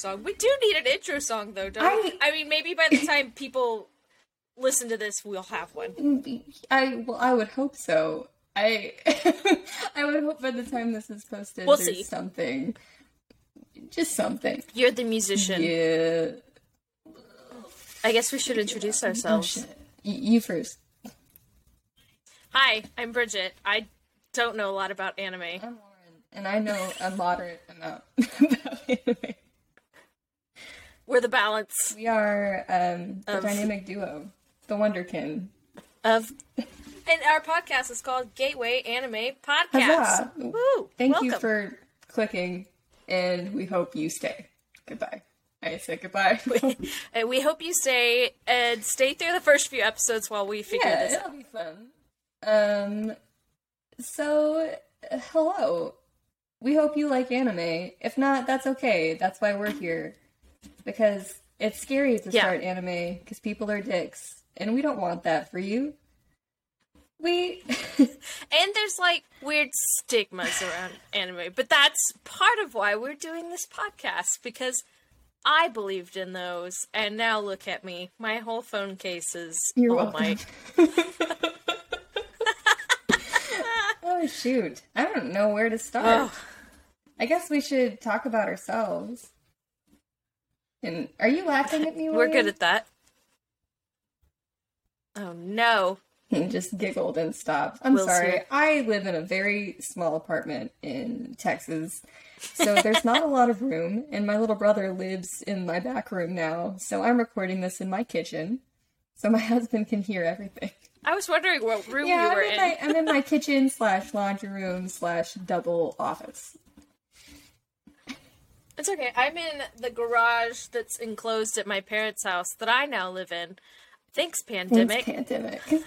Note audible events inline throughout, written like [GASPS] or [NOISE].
song. We do need an intro song though, don't we? I- I mean, maybe by the time [LAUGHS] people listen to this, we'll have one. I well, I would hope so. I [LAUGHS] I would hope by the time this is posted, We'll there's see. something, just something. You're the musician. Yeah. I guess we should introduce Oh ourselves. Y- you first. Hi, I'm Bridget. I don't know a lot about anime. I'm Lauren, and I know a moderate amount [LAUGHS] about anime. We're the balance We are um, the Of- dynamic duo, the Wonderkin. of. And our podcast is called Gateway Anime Podcast. Huzzah. Woo! Thank Welcome. you for clicking, and we hope you stay. Goodbye. I said goodbye. [LAUGHS] And we hope you stay and stay through the first few episodes while we figure yeah, this out. it'll be fun. Um, so hello. We hope you like anime. If not, that's okay. That's why we're here. Because it's scary to Yeah. start anime because people are dicks, and we don't want that for you. We [LAUGHS] And there's like weird stigmas around anime, but that's part of why we're doing this podcast because I believed in those, and now look at me. My whole phone case is You're all welcome. my. [LAUGHS] oh shoot, I don't know where to start. Ugh. I guess we should talk about ourselves. And are you laughing at me? We're good at that. Oh no. He just giggled and stopped. I'm Will's sorry. here. I live in a very small apartment in Texas, so there's not a lot of room, and my little brother lives in my back room now, so I'm recording this in my kitchen, so my [LAUGHS] husband can hear everything. I was wondering what room Yeah, you were I'm in, in. my, I'm in my [LAUGHS] kitchen slash laundry room slash double office. It's okay. I'm in the garage that's enclosed at my parents' house that I now live in. Thanks, pandemic. Thanks, pandemic. [LAUGHS]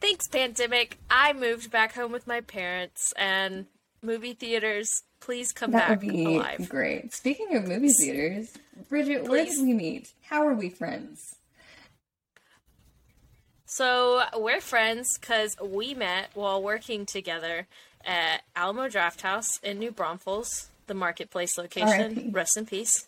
Thanks, pandemic. I moved back home with my parents and movie theaters. Please come That would back be alive. great. Speaking of movie theaters, Bridget, where did we meet? How are we friends? So we're friends because we met while working together at Alamo Drafthouse in New Braunfels, the marketplace location. R.I.P.. Rest in peace.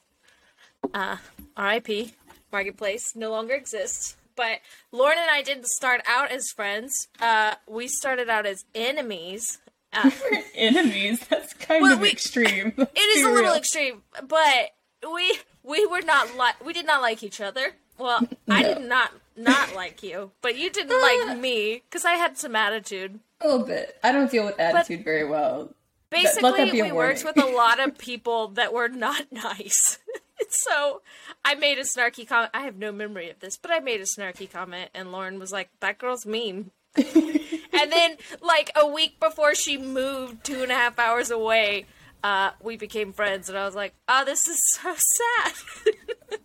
Uh, R.I.P. Marketplace no longer exists. But Lauren and I didn't start out as friends. Uh, we started out as enemies. Uh, [LAUGHS] Enemies. That's kind Well, of we- extreme. [LAUGHS] it is a little extreme, but we we were not like we did not like each other. Well, I did not not like you, but you didn't like [LAUGHS] me because I had some attitude. A little bit. I don't deal with attitude very well. Basically, we worked with a [LAUGHS] lot of people that were not [LAUGHS] nice. [LAUGHS] so I made a snarky comment. I have no memory of this, but I made a snarky comment, and Lauren was like, "That girl's mean." and then, like a week before she moved two and a half hours away, uh, we became friends, and I was like, "Oh, this is so sad."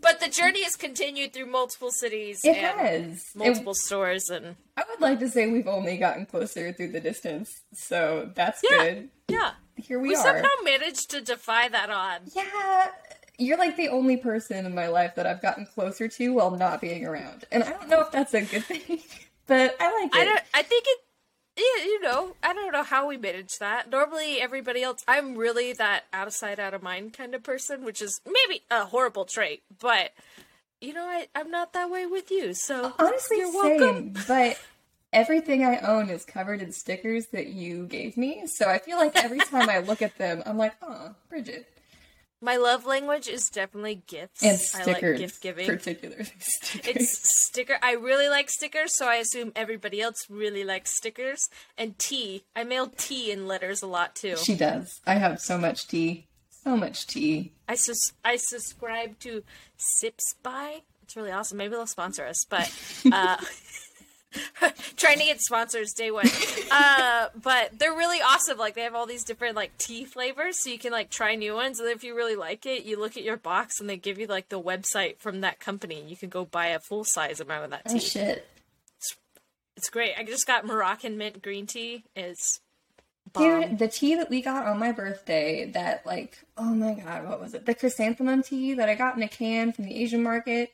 But the journey has continued through multiple cities It and has. multiple stores, and I would like to say we've only gotten closer through the distance, so that's yeah, good. yeah. Here we, We are. We somehow managed to defy that odds. Yeah, you're like the only person in my life that I've gotten closer to while not being around, and I don't know if that's a good thing, [LAUGHS] but I like it. I don't. I think it. Yeah, you know, I don't know how we manage that. Normally, everybody else. I'm really that out of sight, out of mind kind of person, which is maybe a horrible trait. But you know, I I'm not that way with you. So Honestly, you're welcome. same. But everything I own is covered in stickers that you gave me, so I feel like every time I look at them, I'm like, oh, Bridget. My love language is definitely gifts. And I like gift giving. particularly [LAUGHS] stickers. It's sticker. I really like stickers, so I assume everybody else really likes stickers. And tea. I mail tea in letters a lot too. She does. I have so much tea. So much tea. I sus- I subscribe to Sips by. It's really awesome. Maybe they'll sponsor us, but uh, [LAUGHS] [LAUGHS] trying to get sponsors day one. Uh, but they're really awesome. Like they have all these different like tea flavors, so you can like try new ones. And if you really like it, you look at your box and they give you like the website from that company. and You can go buy a full size amount of that Oh tea. shit. It's great. I just got Moroccan mint green tea. It's bomb. Dude, the tea that we got on my birthday, that like, oh my god, what was it? The chrysanthemum tea that I got in a can from the Asian market.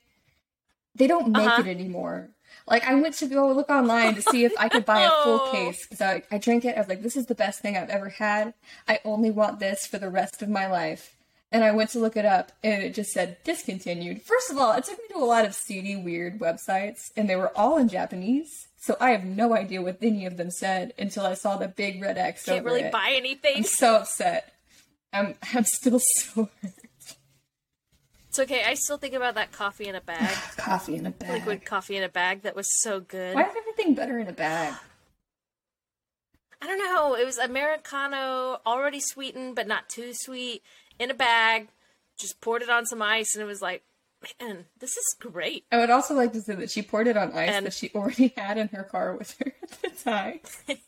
They don't make Uh-huh. it anymore. Like I went to go look online to see if I could buy a full [LAUGHS] Oh. case because I, I drank it. I was like, this is the best thing I've ever had. I only want this for the rest of my life. And I went to look it up and it just said discontinued. First of all, it took me to a lot of seedy, weird websites and they were all in Japanese. So I have no idea what any of them said until I saw the big red X Can't really it. buy anything. I'm so upset. I'm [LAUGHS] I'm still [LAUGHS] so It's okay. I still think about that coffee in a bag, [SIGHS] coffee in a bag. liquid coffee in a bag. That was so good. Why is everything better in a bag? I don't know. It was Americano, already sweetened, but not too sweet, in a bag. Just poured it on some ice, and it was like, man, this is great. I would also like to say that she poured it on ice And- that she already had in her car with her at the time. [LAUGHS]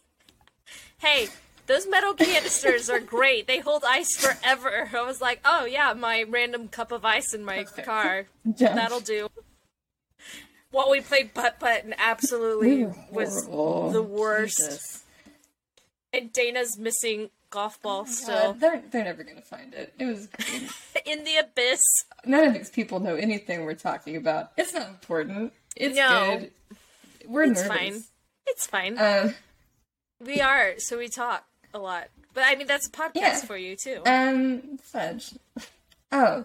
Hey, those metal canisters are great. They hold ice forever. I was like, oh yeah, my random cup of ice in my Perfect. car. [LAUGHS] That'll do. While we played putt putt and absolutely We was the worst. Jesus. And Dana's missing golf ball God, still they're they're never gonna find it. It was great. [LAUGHS] in the abyss. none of these people know anything we're talking about. It's not important. It's No. good. We're It's nervous. fine. It's fine. Um, we are, so we talk a lot. But I mean, that's a podcast Yeah. for you too. um, fudge. Oh.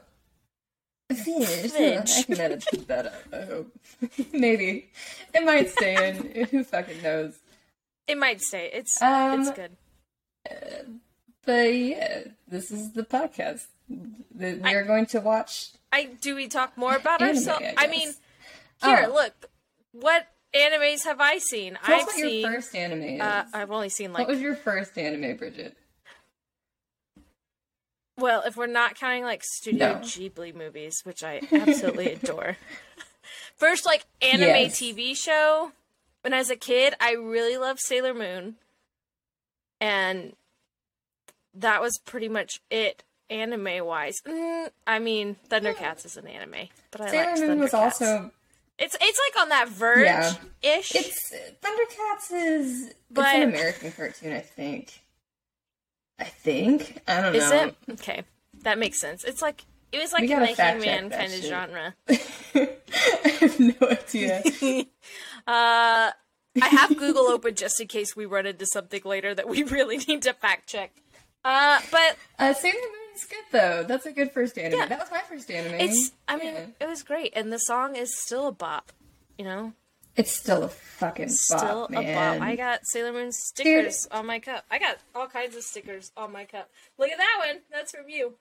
Fudge. I can edit that out, I hope. [LAUGHS] Maybe. It might stay in. [LAUGHS] Who fucking knows? it might stay. It's Um, it's good. But yeah, this is the podcast. We are going to watch. I do we talk more about Anime, ourselves? I I, mean, here, Oh. look. What animes have I seen? Tell I've what seen. your first anime is. uh, I've only seen like. what was your first anime, Bridget? Well, if we're not counting like Studio No. Ghibli movies, which I [LAUGHS] absolutely adore. First, like anime Yes. TV show. When I was a kid, I really loved Sailor Moon, and that was pretty much it anime wise. Mm, I mean, Thundercats is an anime, but I Sailor Moon was also. It's it's like on that verge Yeah. ish. It's Thundercats is. it's an American cartoon, I think. I think I don't Is know. Is it okay? That makes sense. It's like it was like in the He-Man that kind of genre. [LAUGHS] I have no idea. [LAUGHS] Uh, I have Google [LAUGHS] open just in case we run into something later that we really need to fact check. Uh, but Uh, Moon's good though. That's a good first anime. Yeah. That was my first anime. it's I mean Yeah. it was great, and the song is still a bop. You know, it's still a fucking still bop, man. a bop. I got Sailor Moon stickers on my cup. I got all kinds of stickers on my cup. Look at that one. That's from you.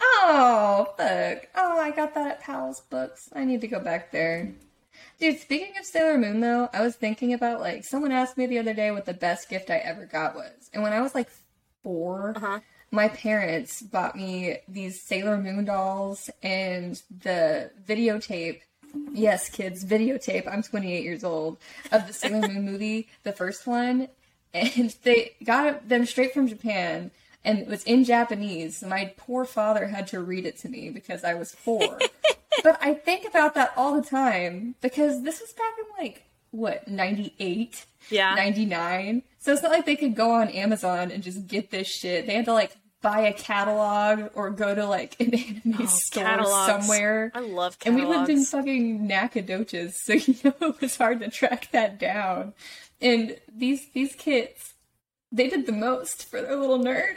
Oh, fuck. Oh, I got that at Powell's Books. I need to go back there. Dude, speaking of Sailor Moon, though, I was thinking about, like, someone asked me the other day what the best gift I ever got was. And when I was, like, 4 Uh-huh. My parents bought me these Sailor Moon dolls and the videotape. Yes, kids, videotape. I'm 28 years old of the Sailor Moon [LAUGHS] movie, the first one. And they got them straight from Japan and it was in Japanese. My poor father had to read it to me because I was four. [LAUGHS] but I think about that all the time because this was back in like, what, 98? Yeah. 99. So it's not like they could go on Amazon and just get this shit. They had to like buy a catalog or go to like an [LAUGHS] anime oh, store Oh, Catalogs. somewhere. I love catalogs. And we lived in fucking Nacogdoches, [LAUGHS] so you know it was hard to track that down. And these these kids, they did the most for their little nerd.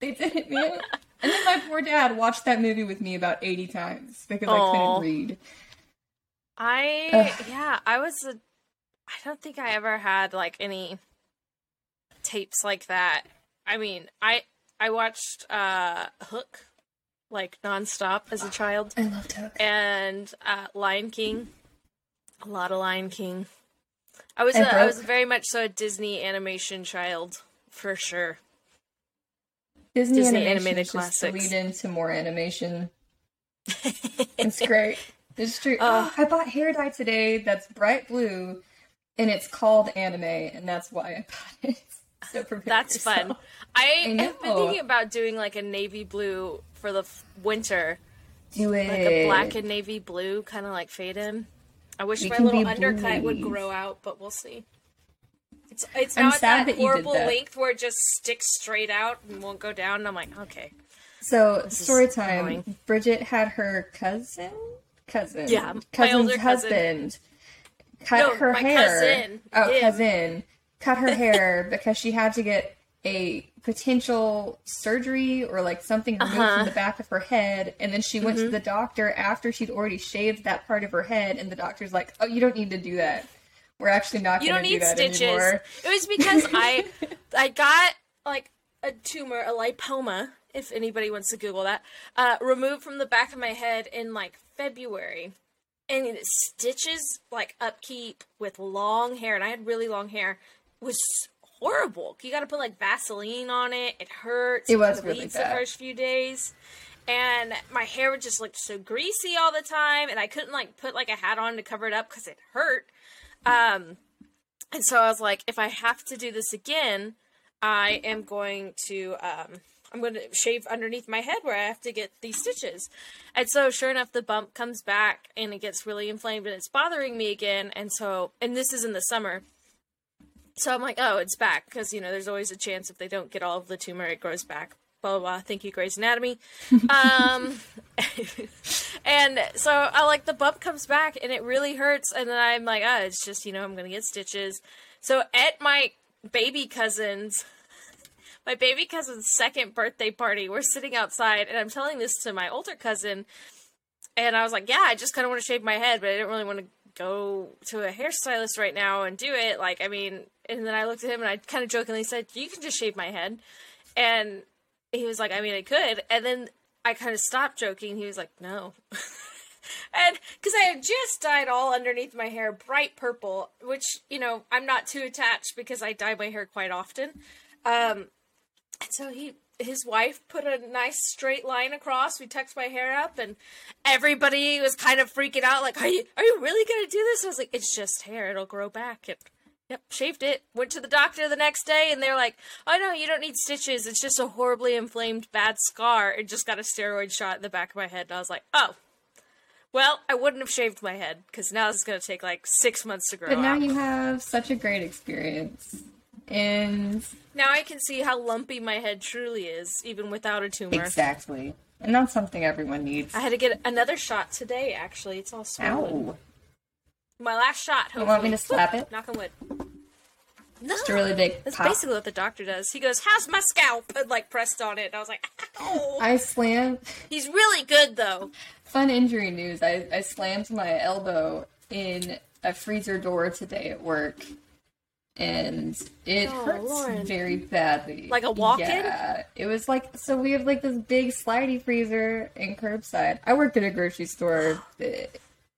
They did it, man. [LAUGHS] and then my poor dad watched that movie with me about eighty times because I couldn't read. I Ugh. yeah, I was a I don't think I ever had like any tapes like that. I mean, I I watched uh Hook like nonstop as a child I loved Hook. and uh Lion King. A lot of Lion King. I was a, I was very much so a Disney animation child for sure. Disney, Disney animation animated is just to classics. lead into more animation. [LAUGHS] It's great. It's true. Ugh. I bought hair dye today that's bright blue, and it's called anime, and that's why I bought it. [LAUGHS] So That's yourself. fun. I, I have been thinking about doing like a navy blue for the f- winter. Do it. like a black and navy blue, kind of like fade in. I wish We my little undercut would grow out, but we'll see. It's it's I'm not that that horrible that. length where it just sticks straight out and won't go down. And I'm like, okay, So is story time. annoying. Bridget had her cousin, cousin, Yeah, cousin's cousin. husband cut No, her my hair. cousin. Oh, Him. cousin cut her [LAUGHS] hair because she had to get a potential surgery or like something removed Uh-huh. from the back of her head, and then she went Mm-hmm. to the doctor after she'd already shaved that part of her head, and the doctor's like, "Oh, you don't need to do that. We're actually not You going don't to do need stitches. anymore." It was because I [LAUGHS] I got like a tumor, a lipoma, if anybody wants to Google that, uh, removed from the back of my head in like February. And it stitches like upkeep with long hair, and I had really long hair, was horrible. You got to put like Vaseline on it. It hurts. It was really bad. the first few days. And my hair would just look so greasy all the time, and I couldn't like put like a hat on to cover it up because it hurt. Um, and so I was like, if I have to do this again, I am going to um I'm going to shave underneath my head where I have to get these stitches. And so sure enough the bump comes back and it gets really inflamed and it's bothering me again and so and this is in the summer. So I'm like, "Oh, it's back" because you know, there's always a chance if they don't get all of the tumor it grows back. Blah blah. blah. Thank you Grey's Anatomy. [LAUGHS] um [LAUGHS] and so I like the bump comes back and it really hurts and then I'm like, "Oh, it's just, you know, I'm going to get stitches." So at my baby cousin's my baby cousin's second birthday party. We're sitting outside, and I'm telling this to my older cousin, and I was like, "Yeah, I just kind of want to shave my head, but I didn't really want to go to a hairstylist right now and do it." Like, I mean, and then I looked at him and I kind of jokingly said, "You can just shave my head," and he was like, "I mean, I could," and then I kind of stopped joking. He was like, "No." [LAUGHS] And because I had just dyed all underneath my hair bright purple, which, you know, I'm not too attached because I dye my hair quite often. Um, and so he, his wife put a nice straight line across. We tucked my hair up, and everybody was kind of freaking out, like, "Are you, are you really gonna do this?" I was like, "It's just hair; it'll grow back." And, yep, shaved it. Went to the doctor the next day, and they're like, "Oh no, you don't need stitches. It's just a horribly inflamed bad scar. It just got a steroid shot in the back of my head." And I was like, "Oh." Well, I wouldn't have shaved my head because now this is going to take like six months to grow But now out. you have such a great experience, and Now I can see how lumpy my head truly is, even without a tumor. exactly, and that's something everyone needs. I had to get another shot today. Actually, it's all swollen. Ow! My last shot. Hopefully. You want me to slap it? Knock on wood. No, Just a really big that's pop. basically what the doctor does. He goes, "How's my scalp?" and like pressed on it. And I was like, "Ow." I slammed. He's really good though. Fun injury news. I, I slammed my elbow in a freezer door today at work. And it Oh, hurts Lauren. very badly. Like a walk-in? Yeah. It was like so we have like this big slidey freezer in curbside. I work at a grocery store. [GASPS]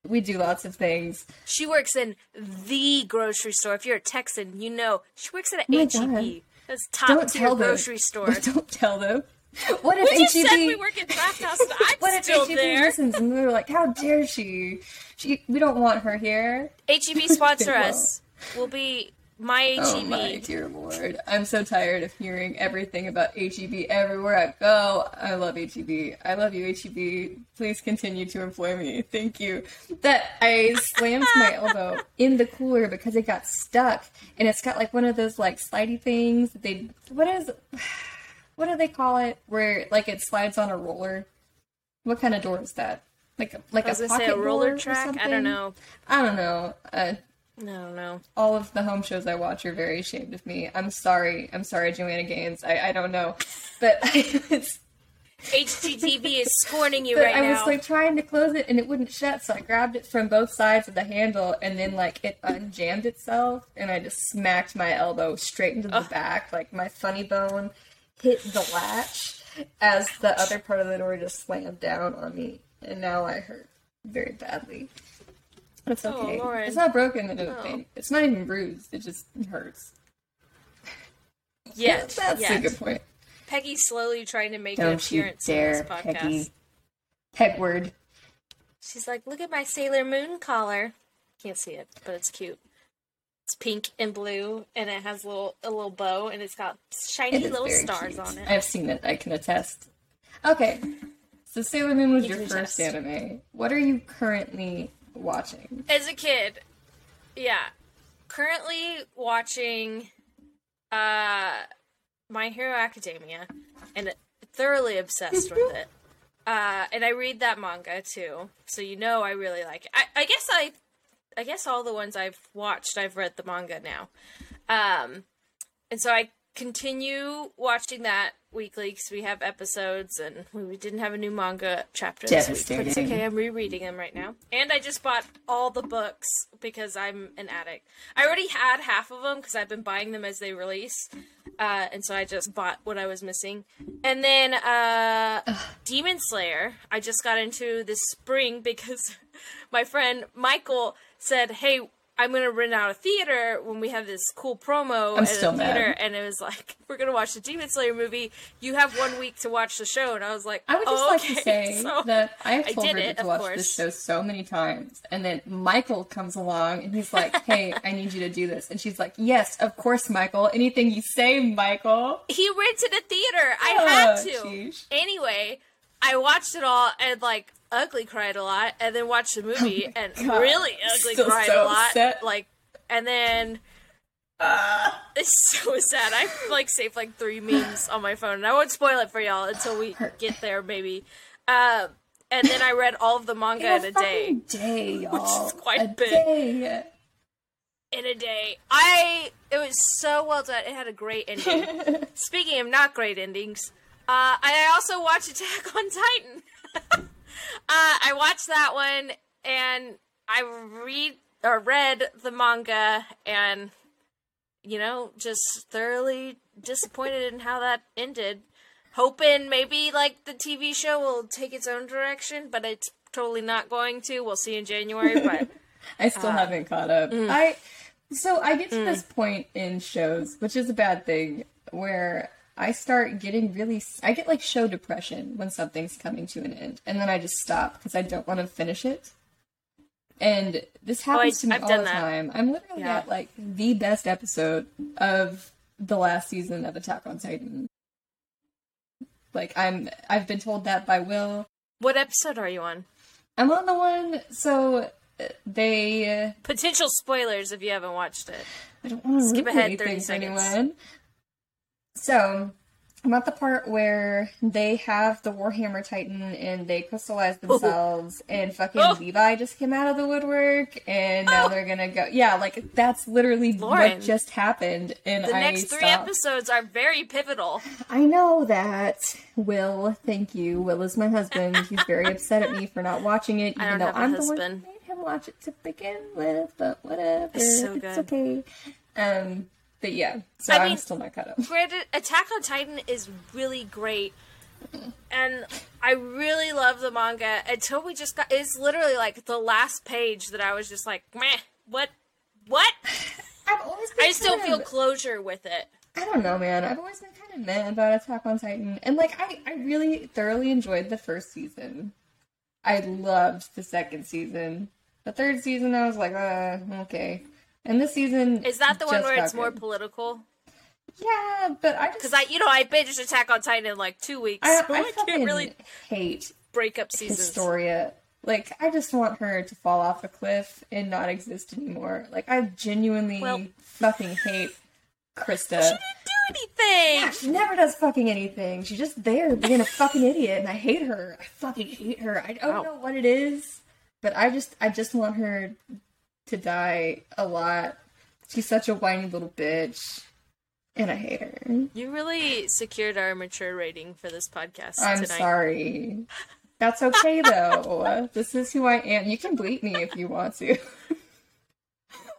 We do lots of things. She works in the grocery store. If you're a Texan, you know she works at Oh an HEB. That's top Don't tier tell them. grocery store. [LAUGHS] Don't tell them. [LAUGHS] What if We just HEB said we work at Drafthouse. I'm [LAUGHS] what if still HEB there. listens and they're like, "How dare she? She we don't want her here." HEB sponsor us. We'll be my E HEB. Oh my dear lord. I'm so tired of hearing everything about HEB everywhere I go. I love HEB. I love you, HEB. Please continue to employ me. Thank you. That I slammed my [LAUGHS] elbow in the cooler because it got stuck. And it's got like one of those like slidey things that they what is [SIGHS] what do they call it? Where like it slides on a roller. What kind of door is that? Like a like a pocket a roller track. I don't know. I don't know. Uh, No, no. all of the home shows I watch are very ashamed of me. I'm sorry. I'm sorry, Joanna Gaines. I, I don't know. But [LAUGHS] I was, HGTV is scorning you but right I was like trying to close it and it wouldn't shut, so I grabbed it from both sides of the handle and then like it unjammed itself and I just smacked my elbow straight into the back, like my funny bone hit the latch as the other part of the door just slammed down on me and now I hurt very badly. It's Oh, okay. It's not broken in Oh. anything. It's not even bruised. It just hurts. Yet, [LAUGHS] That's yet. a good point. Peggy's slowly trying to make an Don't you appearance in dare, this podcast. Peggy. Pegward. She's like, "Look at my Sailor Moon collar." Can't see it, but it's cute. It's pink and blue, and it has a little a little bow, and it's got shiny It little stars cute. on it. I've seen it. I can attest. Okay, so Sailor Moon was You your first attest. anime. What are you currently watching? As a kid, yeah. Currently watching uh My Hero Academia and thoroughly obsessed with it. [LAUGHS] Uh and I read that manga too. So you know I really like it. I, I guess I I guess all the ones I've watched, I've read the manga now. Um, and so I continue watching that weekly because we have episodes and we didn't have a new manga chapter this week. But it's okay, I'm rereading them right now. And I just bought all the books because I'm an addict. I already had half of them because I've been buying them as they release. Uh, and so I just bought what I was missing. And then uh, Demon Slayer, I just got into this spring [LAUGHS] because my friend Michael said, Hey, I'm gonna rent out a theater when we have this cool promo I'm at still a mad. theater, and it was like, [LAUGHS] "We're gonna watch the Demon Slayer movie. You have one week to watch the show." And I was like, I would just "Oh, like okay." to say [LAUGHS] So- that I have told her it, to watch course. this show so many times, and then Michael comes along and he's like, "Hey, [LAUGHS] I need you to do this," and she's like, "Yes, of course, Michael. Anything you say, Michael." he rented a theater. I Oh, had to. Anyway, I watched it all and like ugly cried a lot, and then watched the movie and Oh God. really ugly Still cried so a lot. upset. Like, and then Ah. it's [LAUGHS] so sad. I like saved like three memes on my phone, and I won't spoil it for y'all until we get there, maybe. Um, and then I read all of the manga in a day. fucking day, [LAUGHS] y'all. is quite a a bit. day. in a day. I it was so well done. It had a great ending. [LAUGHS] Speaking of not great endings, uh, I also watched Attack on Titan. Uh, I watched that one and I read or read the manga and you know just thoroughly disappointed in how that ended. Hoping maybe like the TV show will take its own direction, but it's totally not going to. We'll see in January, [LAUGHS] but I Uh, still haven't caught up. mm. I so I get to this point in shows, which is a bad thing, where I start getting really I get like show depression when something's coming to an end, and then I just stop because I don't want to finish it. And this happens to me I've all done the that. time. I'm literally Yeah. at like the best episode of the last season of Attack on Titan. Like I'm I've been told that by Will. what episode are you on? I'm on the one so uh, they Potential spoilers if you haven't watched it. I don't want to Skip ahead 30 seconds. anyone. So, I'm at the part where they have the Warhammer Titan and they crystallize themselves, and fucking Oh. Levi just came out of the woodwork, and now Oh. they're gonna go. Yeah, like that's literally Lauren, what just happened, and The I next three stopped. episodes are very pivotal. I know that. Will, thank you. Will is my husband. He's very [LAUGHS] upset at me for not watching it, even though I'm the one who made him watch it to begin with. But whatever, It's so it's okay. Um, but yeah, so I I'm mean- still not caught up. Granted, Attack on Titan is really great, and I really love the manga until we just got. It's literally like the last page that I was just like, meh, what, what? [LAUGHS] I've always been I just don't kind feel closure with it. I don't know, man. I've always been kind of mad about Attack on Titan, and like I, I really thoroughly enjoyed the first season. I loved the second season. The third season, I was like, uh, okay. And this season Is that the one where it's more political? Yeah, but I Because I, you know, I binged Attack on Titan in like two weeks, I, so I I, fucking can't really hate breakup seasons. Historia. Like, I just want her to fall off a cliff and not exist anymore. Like, I genuinely Well- fucking hate Krista. She didn't do anything. Yeah, she never does fucking anything. She's just there being a fucking idiot, and I hate her. I fucking hate her. I don't Wow. know what it is, but I just, I just want her to die a lot. She's such a whiny little bitch, and I hate her. You really secured our mature rating for this podcast I'm tonight. sorry. That's okay though. [LAUGHS] this is who I am. You can bleep me if you want to.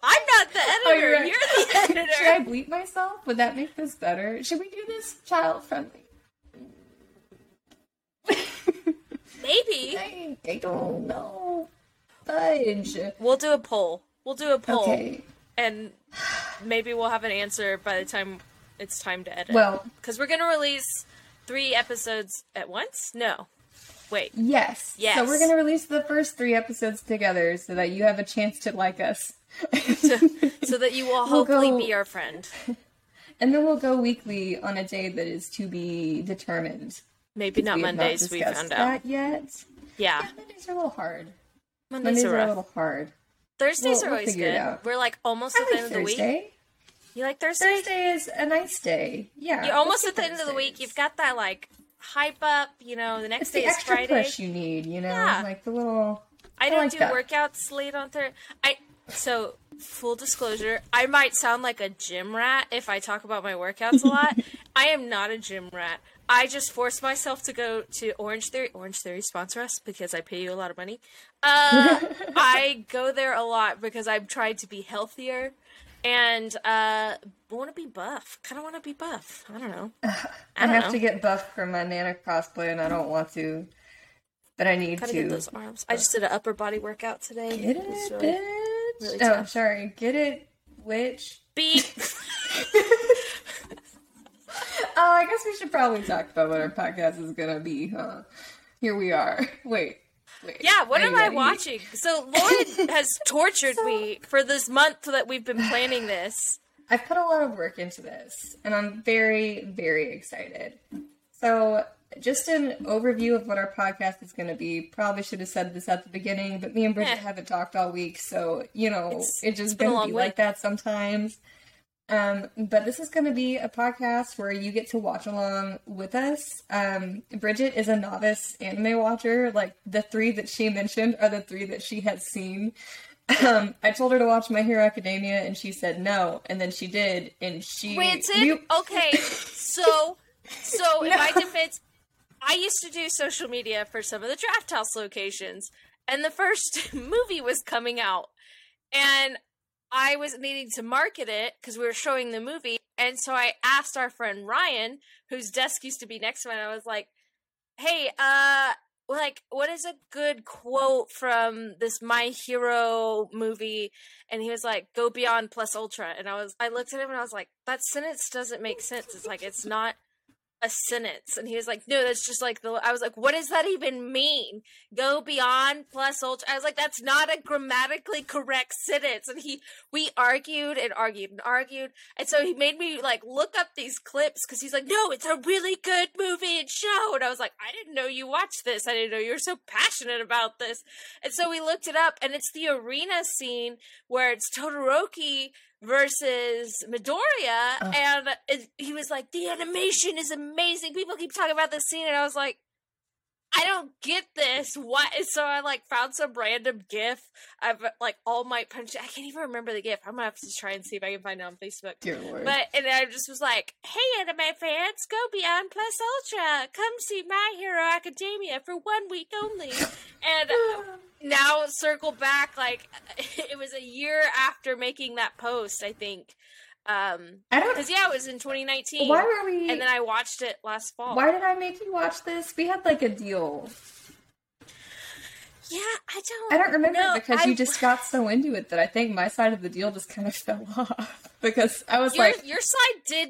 I'm not the Oh, editor. you're right. You're the editor. [LAUGHS] Should I bleep myself? Would that make this better? Should we do this child friendly? Maybe. [LAUGHS] I, I don't know. We'll do a poll. We'll do a poll. Okay. And maybe we'll have an answer by the time it's time to edit. Well, because we're going to release three episodes at once? No. Wait. yes. Yes. So we're gonna release the first three episodes together so that you have a chance to like us. [LAUGHS] So that you will [LAUGHS] We'll hopefully go- be our friend. [LAUGHS] and then we'll go weekly on a day that is to be determined. Maybe not We Mondays, we discussed found out. that yet. Yeah. Yeah, Mondays are a little hard. Mondays, Mondays are are a little hard. Thursdays We'll- are we'll always good. out. We're like almost I at the like end of the week. Thursday. You like Thursday? Thursday is a nice day. Yeah. You're almost at the end of the week. You've got that like hype up. You know, the next It's day the is extra Friday. push you need, you know, Yeah. like the little. I don't like do that. workouts late on Thursday. I So, full disclosure, I might sound like a gym rat if I talk about my workouts a lot. [LAUGHS] I am not a gym rat. I just force myself to go to Orange Theory. Orange Theory sponsor us because I pay you a lot of money. Uh, [LAUGHS] I go there a lot because I'm trying to be healthier and uh want to be buff. Kind of want to be buff. I don't know. I, [LAUGHS] I don't have know. to get buff for my Nana cosplay, and I don't want to, but I need Gotta to. get those arms. I just did an upper body workout today. Get was it, really- bitch. really oh, tough. sorry. Get it, witch. Beep. [LAUGHS] I guess we should probably talk about what our podcast is gonna be, huh? Here we are. Wait, wait. Yeah, what am you I watching? So Lauren [LAUGHS] has tortured me for this month that we've been planning this. I've put a lot of work into this, and I'm very, very excited. So, just an overview of what our podcast is going to be. Probably should have said this at the beginning, but me and Bridget Eh. haven't talked all week, so you know It's- it's just been going to be week. like that sometimes. Um, but this is going to be a podcast where you get to watch along with us. Um, Bridget is a novice anime watcher. Like the three that she mentioned are the three that she has seen. Um, I told her to watch My Hero Academia, and she said no, and then she did, and she Granted, we- okay, so so [LAUGHS] in No. my defense, I used to do social media for some of the draft house locations, and the first [LAUGHS] movie was coming out, and I was needing to market it because we were showing the movie, and so I asked our friend Ryan, whose desk used to be next to mine. I was like, "Hey, uh." Like, what is a good quote from this My Hero movie? And he was like, "Go beyond plus ultra." And I was, I looked at him and I was like, "That sentence doesn't make sense. It's like it's not a sentence." And he was like, "No, that's just like the." I was like, "What does that even mean? Go beyond plus ultra?" I was like, "That's not a grammatically correct sentence." And he, we argued and argued and argued, and so he made me like look up these clips because he's like, "No, it's a really good movie and show." And I was like, "I didn't know you watched this. I didn't know you were so passionate about this." And so we looked it up, and it's the arena scene where it's Todoroki versus Midoriya, and it, he was like, "The animation is amazing." People keep talking about this scene, and I was like, "I don't get this." What? So I like found some random GIF of like All Might punch. I can't even remember the GIF. I'm gonna have to try and see if I can find it on Facebook. Dear Lord. But and I just was like, "Hey, anime fans, go beyond Plus Ultra. Come see My Hero Academia for one week only." [LAUGHS] And now circle back, like [LAUGHS] it was a year after making that post, I think. Um, I don't. because yeah, it was in 2019, Why were we? and then I watched it last fall. why did I make you watch this? We had like a deal. Yeah, I don't. I don't remember know. because I- you just got so into it that I think my side of the deal just kind of [LAUGHS] fell off because I was your like, your side did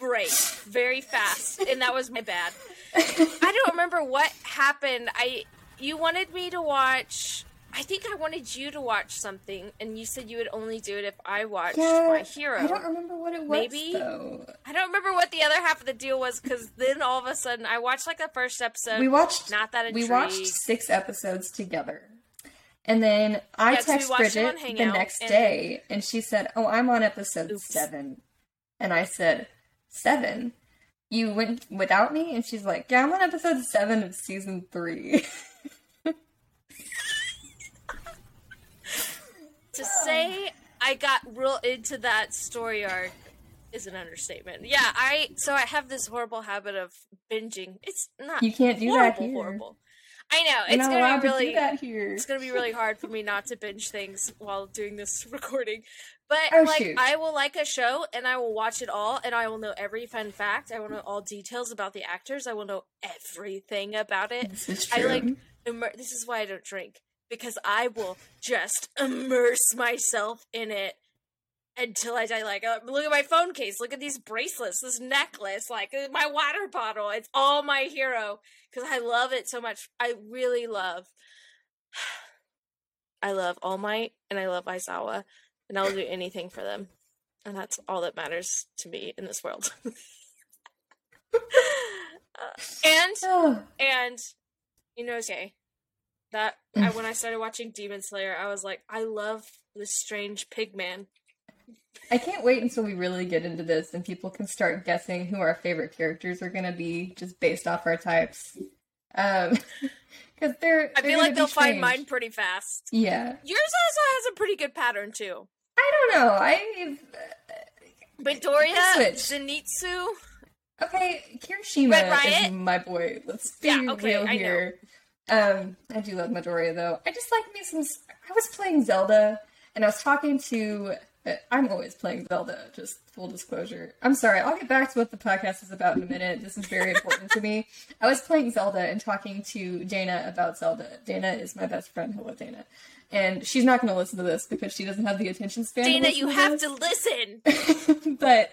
break very fast, and that was my bad. [LAUGHS] I don't remember what happened. I you wanted me to watch. I think I wanted you to watch something, and you said you would only do it if I watched yeah, My Hero. I don't remember what it was Maybe? though. I don't remember what the other half of the deal was because then all of a sudden I watched like the first episode. We watched. not that intrigued. we watched six episodes together. And then I Yeah, 'cause we text Bridget on the next and- day, and she said, "Oh, I'm on episode Oops. seven. And I said, seven? You went without me?" And she's like, "Yeah, I'm on episode seven of season three. [LAUGHS] to say I got real into that story arc is an understatement. Yeah, I so I have this horrible habit of binging. It's not you can't do horrible, that here. horrible. I know You're it's gonna be to really do that here. it's gonna be really hard for me not to binge things while doing this [LAUGHS] recording. But Oh, like shoot. I will like a show and I will watch it all and I will know every fun fact. I will know all details about the actors. I will know everything about it. This is true. I like immer- this is why I don't drink because I will just [LAUGHS] immerse myself in it until I die. Like, uh, look at my phone case. Look at these bracelets, this necklace, like uh, my water bottle. It's all my hero because I love it so much. I really love. [SIGHS] I love All Might and I love Aizawa, and I'll do anything for them, and that's all that matters to me in this world. [LAUGHS] Uh, and [SIGHS] and you know, okay, that I, when I started watching Demon Slayer, I was like, I love this strange pig man. I can't wait until we really get into this and people can start guessing who our favorite characters are going to be just based off our types. Um, [LAUGHS] Because they're, I they're feel like they'll find mine pretty fast. Yeah. Yours also has a pretty good pattern too. I don't know. I Switch. Zenitsu. okay. Kirishima is my boy. Let's be Yeah, okay, real I know. here. Um, I do love Midoriya though. I just like me some. I was playing Zelda, and I was talking to. uh, I'm always playing Zelda. Just full disclosure. I'm sorry. I'll get back to what the podcast is about in a minute. This is very important to me. [LAUGHS] I was playing Zelda and talking to Dana about Zelda. Dana is my best friend. Hello, Dana. And she's not going to listen to this because she doesn't have the attention span. Dana, you to have to listen. [LAUGHS] but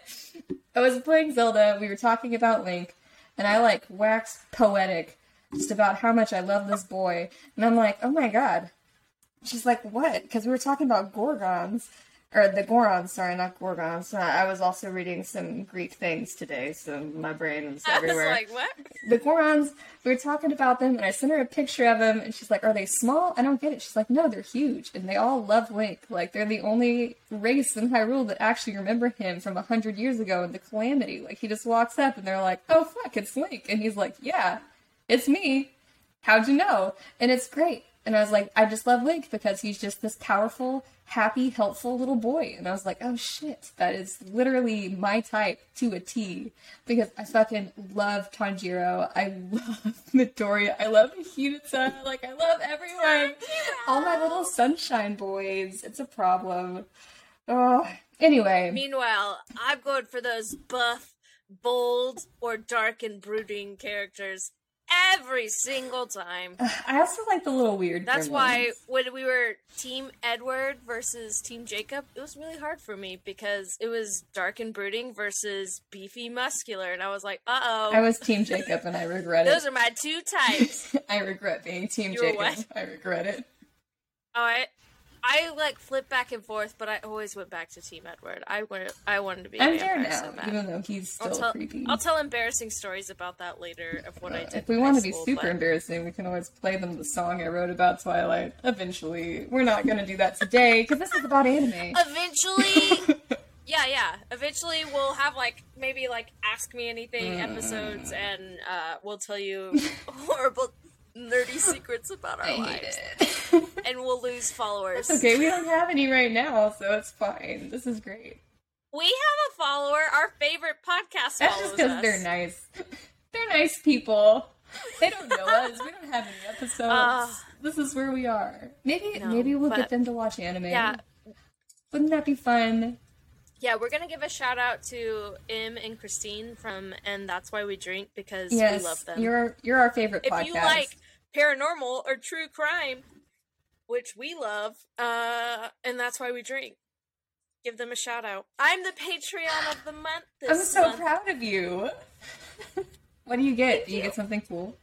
I was playing Zelda. We were talking about Link, and I like waxed poetic just about how much I love this boy. And I'm like, oh my god. She's like, what? Because we were talking about Gorgons. Or the Gorons, sorry, not Gorgons. Uh, I was also reading some Greek things today, so my brain is [LAUGHS] I was everywhere like, what? the Gorons, we were talking about them, and I sent her a picture of them, and she's like, Are they small? I don't get it. She's like, No, they're huge, and they all love Link. Like, they're the only race in Hyrule that actually remember him from a hundred years ago in the Calamity. Like, he just walks up, and they're like, Oh, fuck, it's Link. And he's like, Yeah, it's me. How'd you know? And it's great. And I was like, I just love Link because he's just this powerful, happy, helpful little boy. And I was like, oh shit, that is literally my type to a T. Because I fucking love Tanjiro. I love [LAUGHS] Midoriya. I love Hinata. Like, I love everyone. All my little sunshine boys. It's a problem. Oh, anyway. Meanwhile, I'm going for those buff, bold, or dark and brooding characters every single time. [SIGHS] I also like the little weird. That's gremlins. why when we were Team Edward versus Team Jacob, it was really hard for me because it was dark and brooding versus beefy muscular, and I was like, uh oh. I was Team Jacob and I [LAUGHS] regret it. Those are my two types. [LAUGHS] I regret being Team You Jacob. I regret it. Oh, I, I like flip back and forth, but I always went back to Team Edward. I wanted, I wanted to be. I'm there now, so bad. even though he's I'll still tell, creepy. I'll tell embarrassing stories about that later of what I Uh, did. if we want to be school, super but- embarrassing, we can always play them the song I wrote about Twilight. Eventually, we're not going to do that today because this is about anime. Eventually, [LAUGHS] yeah, yeah. Eventually, we'll have like maybe like ask me anything episodes, and uh, we'll tell you horrible, nerdy secrets about our I lives, [LAUGHS] [LAUGHS] and we'll lose followers. It's okay, we don't have any right now, so it's fine. This is great. We have a follower. Our favorite podcast That's just because they're nice. [LAUGHS] They're nice people. They don't know us. We don't have any episodes. Ah. this is where we are. Maybe No, maybe we'll but- get them to watch anime. Yeah, Wouldn't that be fun? yeah. We're gonna give a shout out to Em and Christine from, and that's why we drink because Yes, we love them. you're you're our favorite if podcast. you like paranormal or true crime, which we love, uh, and that's why we drink. Give them a shout out. I'm the Patreon of the month I'm so month. proud of you. [LAUGHS] what do you get? Do you get something cool?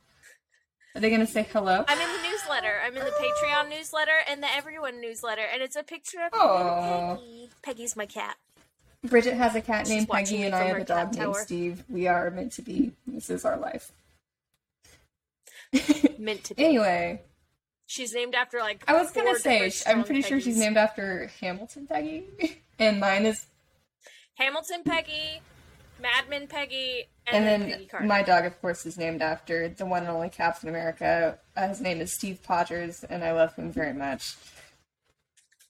Are they gonna say hello? I'm in the newsletter. I'm in the Patreon newsletter and the Everyone newsletter, and it's a picture of Aw. Peggy. Peggy's my cat. Bridget has a cat She's named Peggy, and I have a dog named. Steve. We are meant to be. This is our life. [LAUGHS] Meant to be. Anyway, She's named after like. I was gonna say, I'm pretty sure she's named after Hamilton Peggy, [LAUGHS] and mine is, Hamilton Peggy, Madman Peggy, and, and then, then my dog, of course, is named after the one and only Captain America. Uh, his name is Steve Podgers, and I love him very much.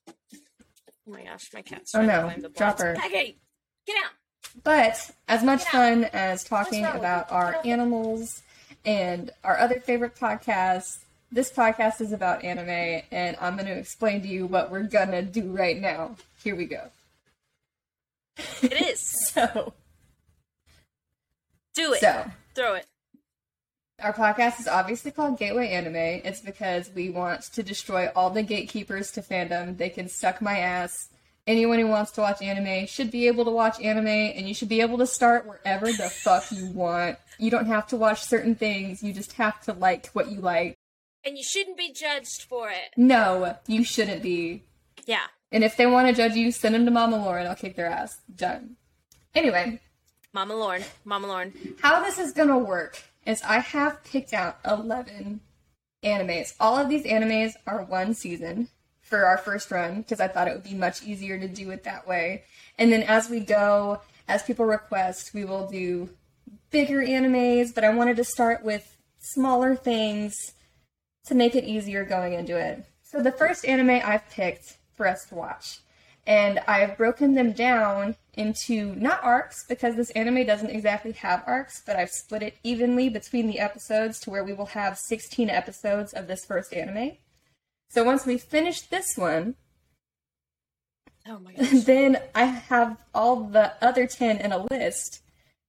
Oh my gosh, my cat's Oh, no. to climb the Drop her. Peggy, get out. But as much fun as talking about our animals and our other favorite podcast. this podcast is about anime, and I'm going to explain to you what we're gonna do right now. Here we go. It is. [LAUGHS] So, Do it. so Throw it. our podcast is obviously called Gateway Anime. It's because we want to destroy all the gatekeepers to fandom. They can suck my ass. Anyone who wants to watch anime should be able to watch anime, and you should be able to start wherever the fuck you want. You don't have to watch certain things, you just have to like what you like. And you shouldn't be judged for it. No, you shouldn't be. Yeah. And if they want to judge you, send them to Mama Lauren. I'll kick their ass. Done. Anyway, Mama Lauren. Mama Lauren. how this is gonna work is I have picked out 11 animes. All of these animes are one season for our first run because I thought it would be much easier to do it that way. And then as we go, as people request, we will do bigger animes, but I wanted to start with smaller things to make it easier going into it. So the first anime I've picked for us to watch, and I've broken them down into not arcs because this anime doesn't exactly have arcs, but I've split it evenly between the episodes to where we will have 16 episodes of this first anime. So once we finish this one, Oh my [LAUGHS] gosh. then I have all the other 10 in a list,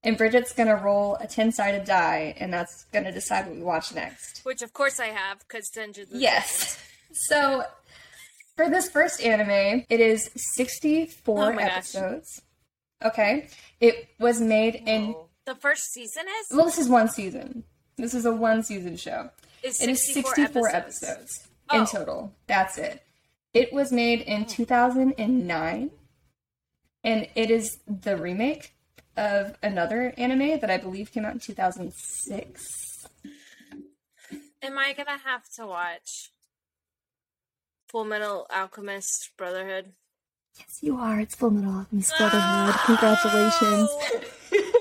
and Bridget's gonna roll a 10 sided die, and that's gonna decide what we watch next. Which of course I have, because Dungeons Yes. So for this first anime, it is 64 Oh my gosh. episodes. Okay. It was made in, The first season is? well, this is one season. This is a one season show. Is It is 64 episodes, in Oh. total. That's it. It was made in hmm. 2009, and it is the remake of another anime that I believe came out in 2006. Am I gonna have to watch Full Metal Alchemist Brotherhood? Yes, you are. It's Full Metal Alchemist Brotherhood. Congratulations. [LAUGHS]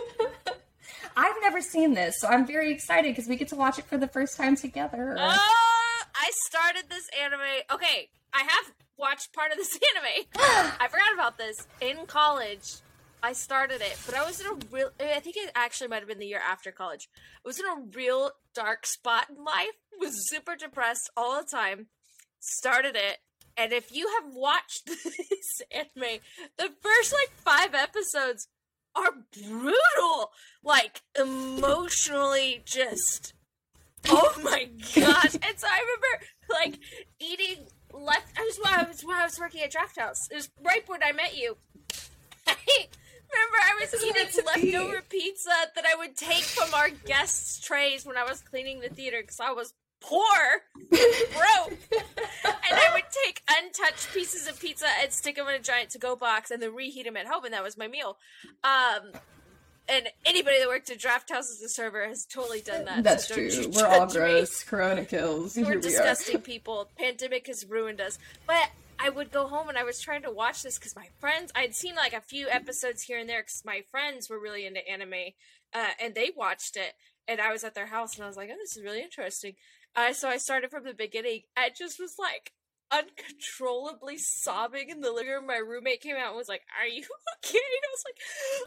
I've never seen this, so I'm very excited because we get to watch it for the first time together. Oh, I started this anime. Okay, I have watched part of this [LAUGHS] anime. [GASPS] I forgot about this in college. I started it, but I was in a real. I think it actually might have been the year after college. I was in a real dark spot in life. Was super depressed all the time. Started it, and if you have watched [LAUGHS] this anime, the first like five episodes are brutal. Like emotionally, just [LAUGHS] Oh my gosh! And so I remember like eating left. I was when I was when I was working at Drafthouse. It was right when I met you. [LAUGHS] I remember I was It's meant to eating be. leftover pizza that I would take from our guests' trays when I was cleaning the theater because I was poor, [LAUGHS] broke, and I would take untouched pieces of pizza and stick them in a giant to-go box and then reheat them at home, and that was my meal. Um, and anybody that worked at Drafthouse as a server has totally done that. That's so true. We're all judge me. gross. Corona kills. We're Here we disgusting people. Pandemic has ruined us. But I would go home and I was trying to watch this because my friends, I'd seen like a few episodes here and there because my friends were really into anime uh, and they watched it. And I was at their house and I was like, oh, this is really interesting. Uh, so I started from the beginning. I just was like uncontrollably sobbing in the living room. My roommate came out and was like, Are you [LAUGHS] okay? And I was like,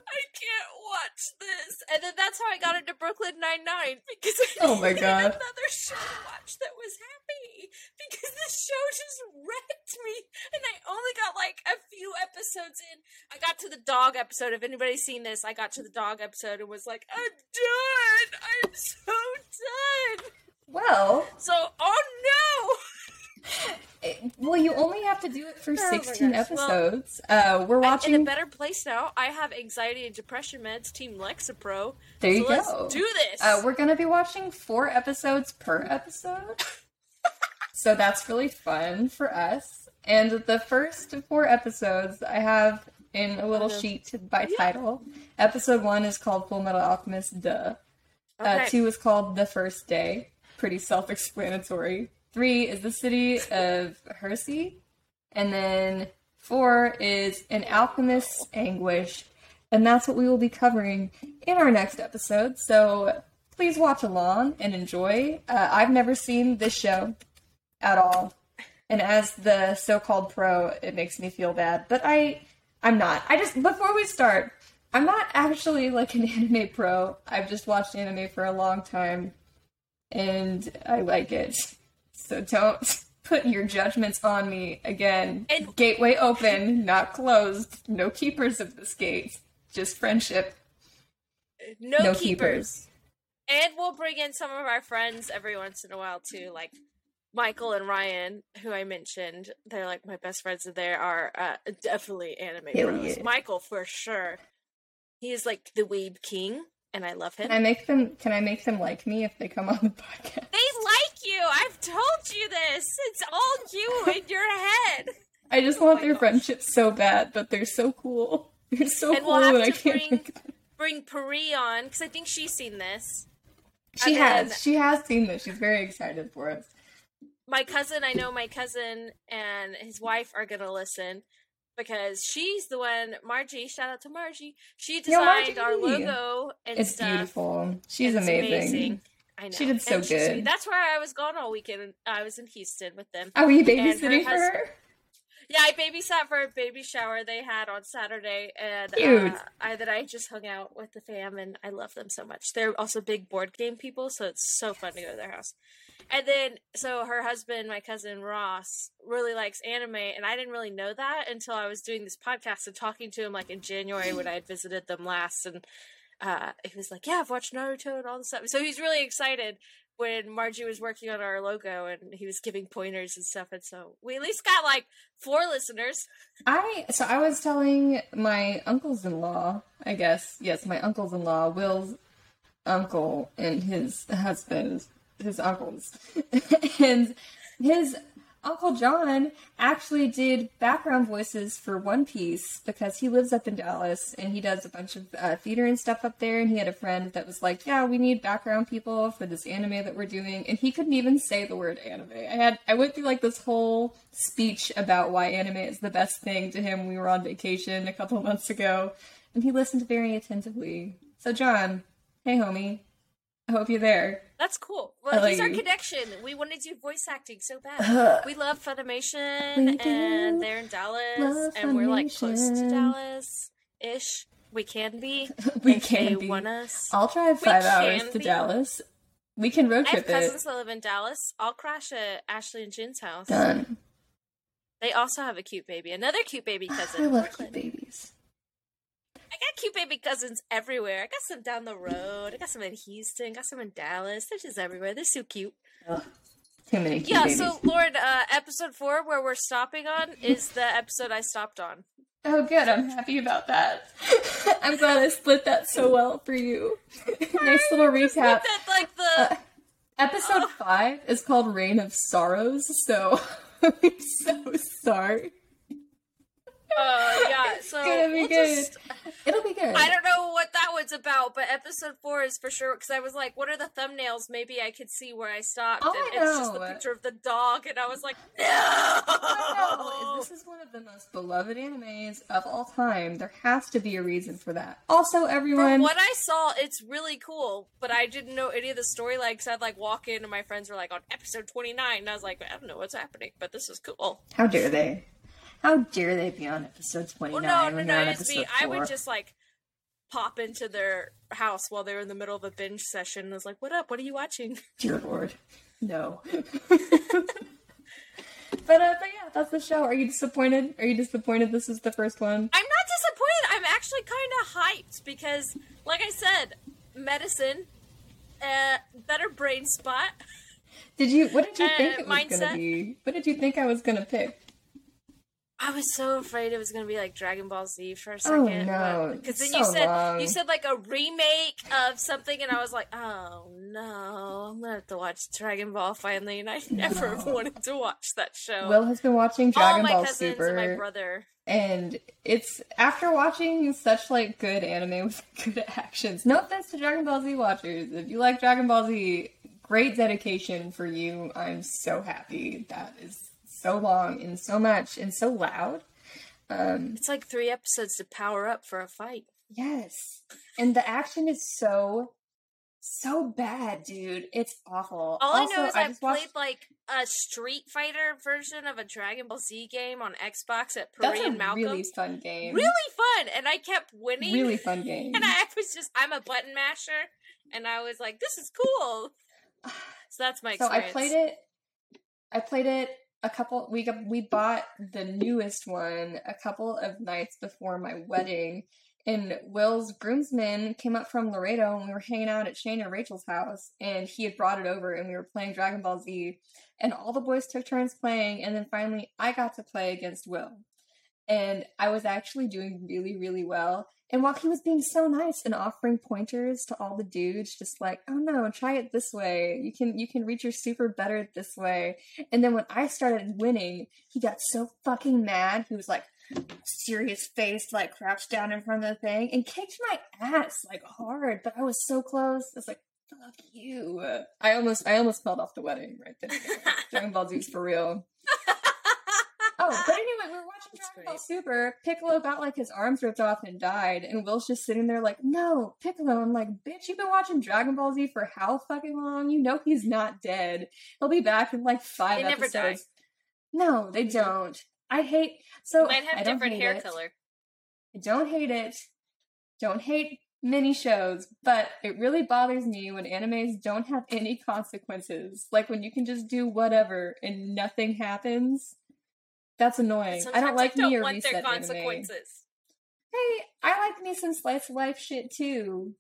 I can't watch this. And then that's how I got into Brooklyn Nine Nine because I Oh my God. another show to watch that was happy because this show just wrecked me, and I only got like a few episodes in. I got to the dog episode. If anybody's seen this, I got to the dog episode and was like, I'm done. I'm so done. Well, So, oh no. [LAUGHS] well, you only have to do it for Oh my 16. Well, episodes. uh, we're I'm in watching. a better place now. I have anxiety and depression meds. Team Lexapro. There you so let's go. do this. Uh, we're gonna be watching four episodes per episode. [LAUGHS] so that's really fun for us. And the first four episodes I have in a little Okay. sheet by title. Episode one is called Full Metal Alchemist Duh. Uh, two is called The First Day. Pretty self explanatory. Three is the city of Heresy. And then four is An Alchemist's Anguish. And that's what we will be covering in our next episode. So please watch along and enjoy. Uh, I've never seen this show at all. And as the so-called pro, it makes me feel bad. But I I'm not. I just before we start, I'm not actually like an [LAUGHS] anime pro. I've just watched anime for a long time and I like it. So don't [LAUGHS] put your judgments on me again. And- Gateway open, not closed. No keepers of this gate. Just friendship. no, no keepers. keepers. And we'll bring in some of our friends every once in a while too, like Michael and Ryan, who I mentioned. They're like my best friends, and they are uh, definitely anime Hell bros. yeah. Michael for sure. He is like the weeb king, and I love him. Can I make them can I make them like me if they come on the [LAUGHS] podcast? They like you. I've told you this. It's all you in your head. I just Oh want their oh gosh. friendship so bad, but they're so cool. They're so And cool we'll I can't bring-. Bring Pari on because I think she's seen this. She and has. She has seen this. She's very excited for us. my cousin, I know my cousin and his wife are gonna listen because she's the one. Margie, shout out to Margie. She Yo, designed our Margie! logo and It's stuff. beautiful. She's it's amazing. I know. She did so And good. That's where I was gone all weekend. I was in Houston with them. Oh, you her babysitting for husband- her? Yeah, I babysat for a baby shower they had on Saturday, and uh, I that I just hung out with the fam, and I love them so much. They're also big board game people, so it's so fun to go to their house. And then, so her husband, my cousin Ross, really likes anime, and I didn't really know that until I was doing this podcast and talking to him like in January when I had visited them last, and uh, he was like, "Yeah, I've watched Naruto and all this stuff." So he's really excited when Margie was working on our logo and he was giving pointers and stuff, and so we at least got like four listeners. I so I was telling my uncles-in-law, I guess, yes, my uncles-in-law, Will's uncle and his husband, his uncles, [LAUGHS] and his uncle John actually did background voices for One Piece because he lives up in Dallas and he does a bunch of uh, theater and stuff up there. And he had a friend that was like, "Yeah, we need background people for this anime that we're doing," and he couldn't even say the word anime. I had I went through like this whole speech about why anime is the best thing to him. We were on vacation a couple months ago, and he listened very attentively. So, John, hey, homie, I hope you're there. That's cool. Well, like he's our you. connection. We want to do voice acting so bad. [SIGHS] we love Funimation, We and they're in Dallas, and we're like close to Dallas ish. We can be. [LAUGHS] We can be. want us. I'll drive five hours to be. Dallas. We can road I have trip it. cousins that live in Dallas. I'll crash at Ashley and Jin's house. Done. They also have a cute baby. Another cute baby [SIGHS] cousin. I love Brooklyn. cute babies. I got cute baby cousins everywhere. I got some down the road. I got some in Houston. Got some in Dallas. They're just everywhere. They're so cute. Too many cute Yeah. babies. So, Lord, uh, episode four, where we're stopping on, is the episode I stopped on. Oh, good. I'm happy about that. [LAUGHS] I'm glad I split that so well for you. [LAUGHS] nice little [LAUGHS] recap. That like the Uh, Episode five is called Rain of Sorrows, so I'm so sorry. Uh, yeah. [LAUGHS] So Gonna be we'll good. just- [LAUGHS] It'll be good. I don't know what that one's about, but episode four is for sure. Because I was like, "What are the thumbnails?" Maybe I could see where I stopped. Oh, and I it's just the picture of the dog, and I was like, [LAUGHS] "No!" This is one of the most beloved animes of all time. There has to be a reason for that. Also, everyone. From what I saw, it's really cool, but I didn't know any of the storyline because I'd like walk in and my friends were like on episode 29, and I was like, I don't know what's happening, but this is cool. How dare they? How dare they be on episode 29 Well, no, no, no, they're. I would just like pop into their house while they were in the middle of a binge session and was like, What up? What are you watching? [LAUGHS] Dear Lord. No. [LAUGHS] but, uh, but yeah, that's the show. Are you disappointed? Are you disappointed this is the first one? I'm not disappointed. I'm actually kind of hyped because, like I said, medicine, uh, better brain spot. Did you, what did you Uh, think it was mindset? gonna be? What did you think I was gonna pick? I was so afraid it was gonna be like Dragon Ball Z for a oh, second. Oh, no. Because then So you said long. you said like a remake of something, and I was like, oh no, I'm gonna have to watch Dragon Ball finally, and I [LAUGHS] never No. [LAUGHS] wanted to watch that show. Will has been watching Dragon Ball Super. and my brother. And it's after watching such like good anime with [LAUGHS] good actions. No offense to Dragon Ball Z watchers. If you like Dragon Ball Z, great dedication for you. I'm so happy. That is so long and so much and so loud. Um It's like three episodes to power up for a fight. yes. And the action is so so bad, dude. It's awful. All also, I know is I played watched like a Street Fighter version of a Dragon Ball Z game on Xbox at that's a and Malcolm's. really fun game. Really fun, and I kept winning. really fun [LAUGHS] game. And I was just, I'm a button masher, and I was like, this is cool. [SIGHS] So that's my So I experience. played it. I played it a couple. We got, we bought the newest one a couple of nights before my wedding, and Will's groomsmen came up from Laredo, and we were hanging out at Shane and Rachel's house, and he had brought it over, and we were playing Dragon Ball Z, and all the boys took turns playing, and then finally I got to play against Will, and I was actually doing really really well. And while he was being so nice and offering pointers to all the dudes, just like, oh no, try it this way. You can you can reach your super better this way. And then when I started winning, he got so fucking mad. He was like serious face, like crouched down in front of the thing and kicked my ass like hard. But I was so close. I was like, fuck you. I almost I almost fell off the wedding right there. [LAUGHS] Dragon Ball Z's for real. Oh, but anyway, we were watching [LAUGHS] It's Dragon Ball. Super, Piccolo got like his arms ripped off and died, and Will's just sitting there like, no, Piccolo. I'm like, bitch, you've been watching Dragon Ball Z for how fucking long? You know he's not dead. He'll be back in like five They never episodes. die. No, they don't. I hate so Might I have don't different hair it. color. I don't hate it. Don't hate mini shows, but it really bothers me when animes don't have any consequences. Like when you can just do whatever and nothing happens. That's annoying. I don't like don't me or want their reset anime. consequences. Hey, I like me some slice of life shit too.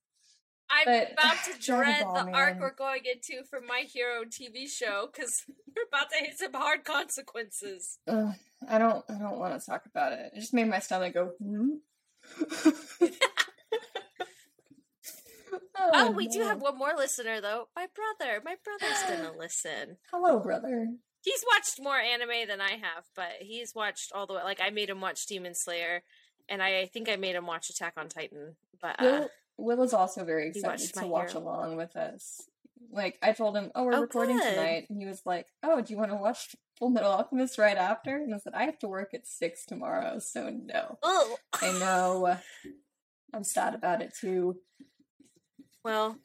I'm But- about to [SIGHS] dread Ball, the arc we're going into for My Hero TV show because [LAUGHS] we're about to hit some hard consequences. Ugh, I don't. I don't want to talk about it. It just made my stomach go. Hmm? [LAUGHS] Oh, we do have one more listener though. My brother. My brother's gonna [GASPS] listen. Hello, brother. He's watched more anime than I have, but he's watched all the way. Like I made him watch Demon Slayer, and I think I made him watch Attack on Titan. But uh, Will Will is also very excited to watch Hero. along with us. Like I told him, "Oh, we're Oh, recording good. tonight," and he was like, "Oh, do you want to watch Full Metal Alchemist right after?" And I said, "I have to work at six tomorrow, so no." ugh. I know. I'm sad about it too. Well,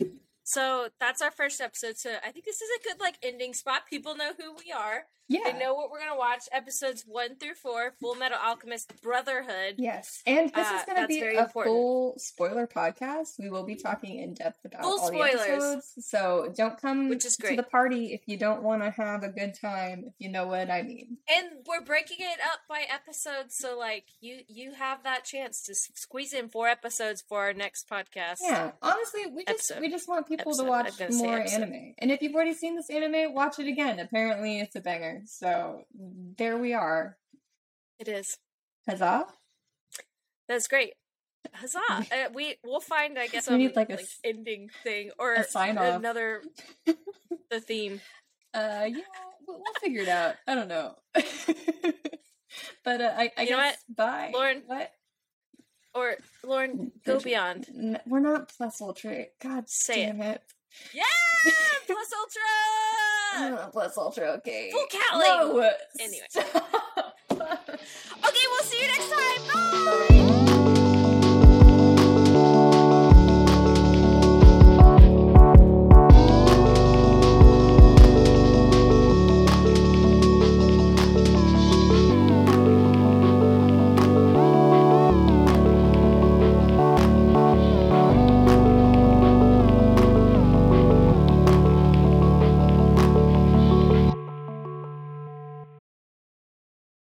so that's our first episode. So I think this is a good like ending spot. People know who we are. Yeah. They know what we're gonna watch. Episodes one through four, Full Metal Alchemist Brotherhood. Yes, and this Uh, is going to be a important. full spoiler podcast. We will be talking in depth about Full all spoilers. the episodes. So don't come Which is to the party if you don't want to have a good time. If you know what I mean. And we're breaking it up by episodes, so like you you have that chance to squeeze in four episodes for our next podcast. Yeah, honestly, we just Episode. we just want people Episode. to watch was gonna say more anime. And if you've already seen this anime, watch it again. Apparently, it's a banger. So there we are. It is. Huzzah! That's great. Huzzah! [LAUGHS] uh, we we'll find I guess We need, like, like, a ending thing or a sign-off. another [LAUGHS] the theme. Uh, yeah, we'll, we'll figure it out. I don't know. [LAUGHS] but uh, I, I You know guess bye, Lauren, What? Or Lauren, go beyond. We're not plus ultra. God Say it. damn it! Yeah, plus ultra. [LAUGHS] Plus ultra. Okay. Full Cali. No. Anyway. [LAUGHS] Okay, we'll see you next time. Bye. Bye.